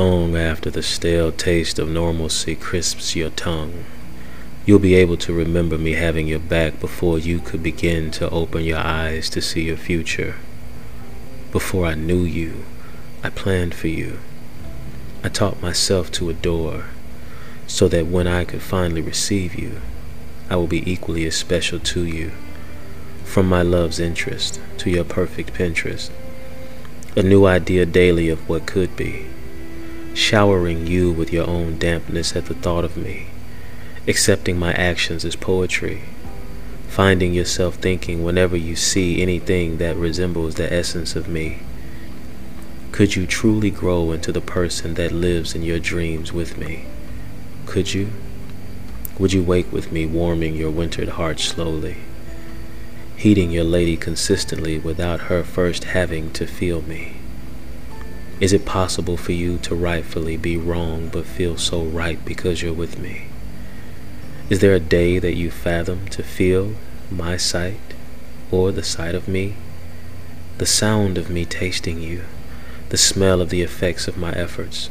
Long after the stale taste of normalcy crisps your tongue, you'll be able to remember me having your back before you could begin to open your eyes to see your future. Before I knew you, I planned for you. I taught myself to adore, so that when I could finally receive you, I will be equally as special to you. From my love's interest to your perfect Pinterest, a new idea daily of what could be showering you with your own dampness at the thought of me, accepting my actions as poetry, finding yourself thinking whenever you see anything that resembles the essence of me. Could you truly grow into the person that lives in your dreams with me? Could you? Would you wake with me, warming your wintered heart slowly, heating your lady consistently without her first having to feel me? Is it possible for you to rightfully be wrong but feel so right because you're with me? Is there a day that you fathom to feel my sight or the sight of me? The sound of me tasting you, the smell of the effects of my efforts,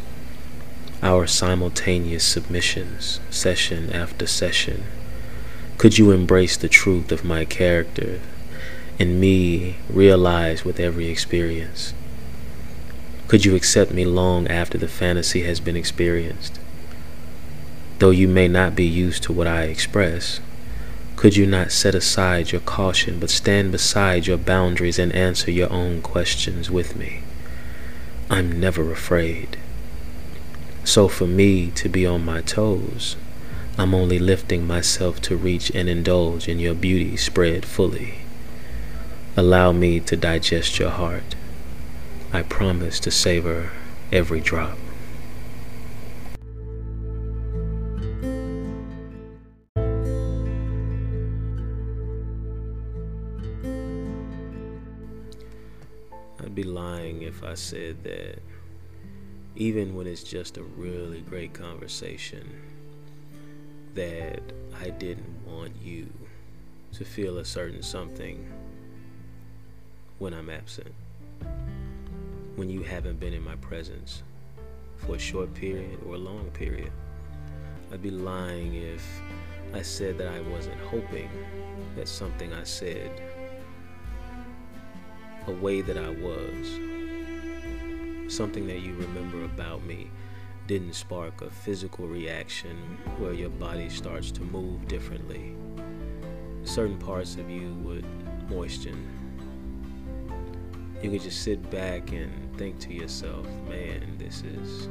our simultaneous submissions, session after session. Could you embrace the truth of my character and me realize with every experience? Could you accept me long after the fantasy has been experienced? Though you may not be used to what I express, could you not set aside your caution but stand beside your boundaries and answer your own questions with me? I'm never afraid. So for me to be on my toes, I'm only lifting myself to reach and indulge in your beauty spread fully. Allow me to digest your heart I promise to savor every drop. I'd be lying if I said that even when it's just a really great conversation, that I didn't want you to feel a certain something when I'm absent when you haven't been in my presence for a short period or a long period. I'd be lying if I said that I wasn't hoping that something I said, a way that I was, something that you remember about me didn't spark a physical reaction where your body starts to move differently. Certain parts of you would moisten you could just sit back and think to yourself, man, this is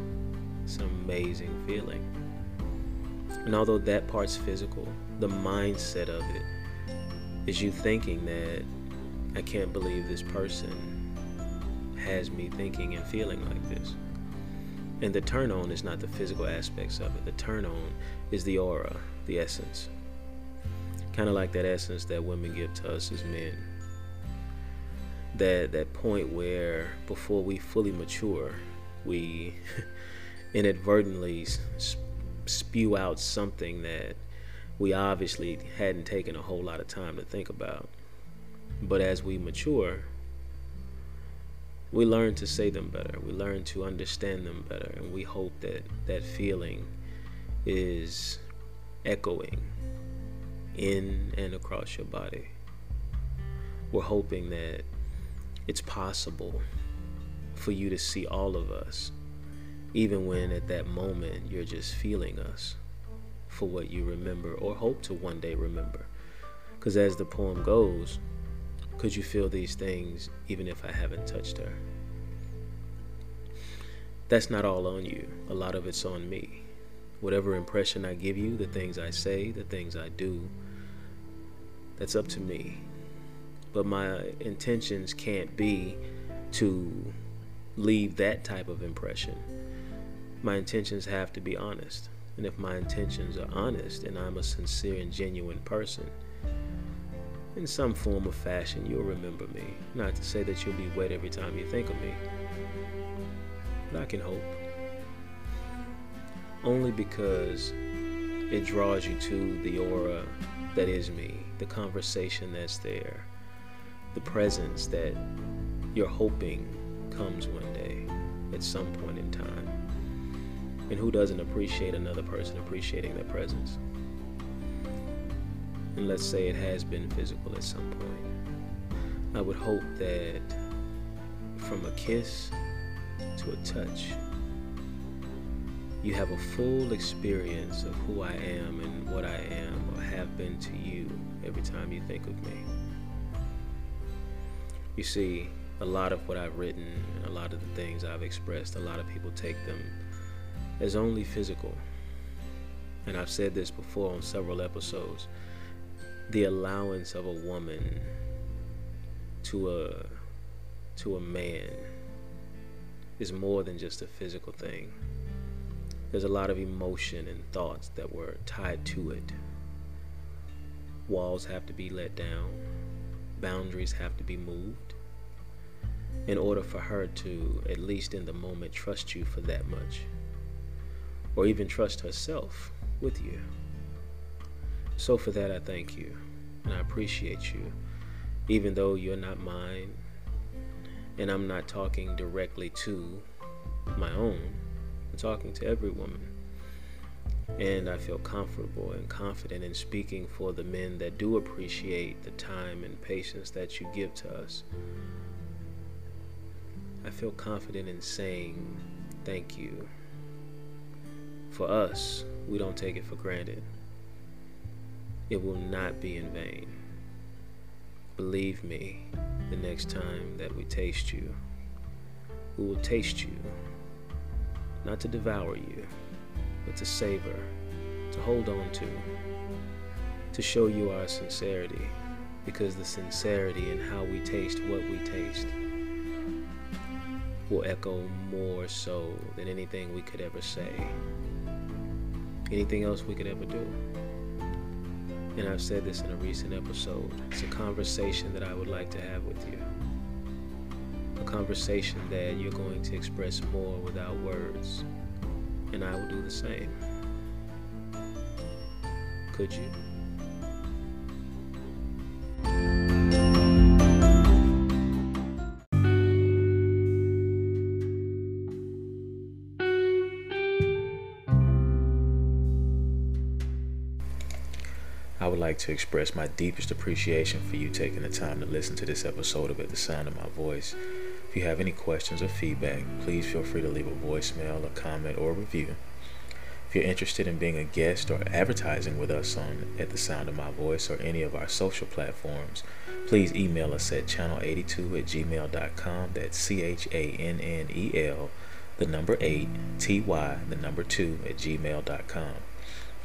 some amazing feeling. And although that part's physical, the mindset of it is you thinking that I can't believe this person has me thinking and feeling like this. And the turn on is not the physical aspects of it, the turn on is the aura, the essence. Kind of like that essence that women give to us as men that that point where before we fully mature, we inadvertently spew out something that we obviously hadn't taken a whole lot of time to think about. But as we mature, we learn to say them better. We learn to understand them better. And we hope that that feeling is echoing in and across your body. We're hoping that it's possible for you to see all of us, even when at that moment you're just feeling us for what you remember or hope to one day remember. Because as the poem goes, could you feel these things even if I haven't touched her? That's not all on you. A lot of it's on me. Whatever impression I give you, the things I say, the things I do, that's up to me. But my intentions can't be to leave that type of impression. My intentions have to be honest. And if my intentions are honest and I'm a sincere and genuine person, in some form or fashion, you'll remember me. Not to say that you'll be wet every time you think of me, but I can hope. Only because it draws you to the aura that is me, the conversation that's there, the presence that you're hoping comes one day at some point in time. And who doesn't appreciate another person appreciating their presence? And let's say it has been physical at some point. I would hope that from a kiss to a touch, you have a full experience of who I am and what I am or have been to you every time you think of me. You see, a lot of what I've written a lot of the things I've expressed, a lot of people take them as only physical. And I've said this before on several episodes. The allowance of a woman to a to a man is more than just a physical thing. There's a lot of emotion and thoughts that were tied to it. Walls have to be let down, boundaries have to be moved in order for her to, at least in the moment, trust you for that much, or even trust herself with you. So, for that, I thank you and I appreciate you, even though you're not mine and I'm not talking directly to my own, I'm talking to every woman. And I feel comfortable and confident in speaking for the men that do appreciate the time and patience that you give to us. I feel confident in saying thank you. For us, we don't take it for granted. It will not be in vain. Believe me, the next time that we taste you, we will taste you, not to devour you, but to savor, to hold on to, to show you our sincerity, because the sincerity in how we taste what we taste will echo more so than anything we could ever say, anything else we could ever do. And I've said this in a recent episode. It's a conversation that I would like to have with you. A conversation that you're going to express more without words. And I will do the same. Could you? I would like to express my deepest appreciation for you taking the time to listen to this episode of At the Sound of My Voice. If you have any questions or feedback, please feel free to leave a voicemail, a comment, or a review. If you're interested in being a guest or advertising with us on At the Sound of My Voice or any of our social platforms, please email us at channel82 at gmail.com. That's C H A N N E L, the number 8, T Y, the number 2 at gmail.com.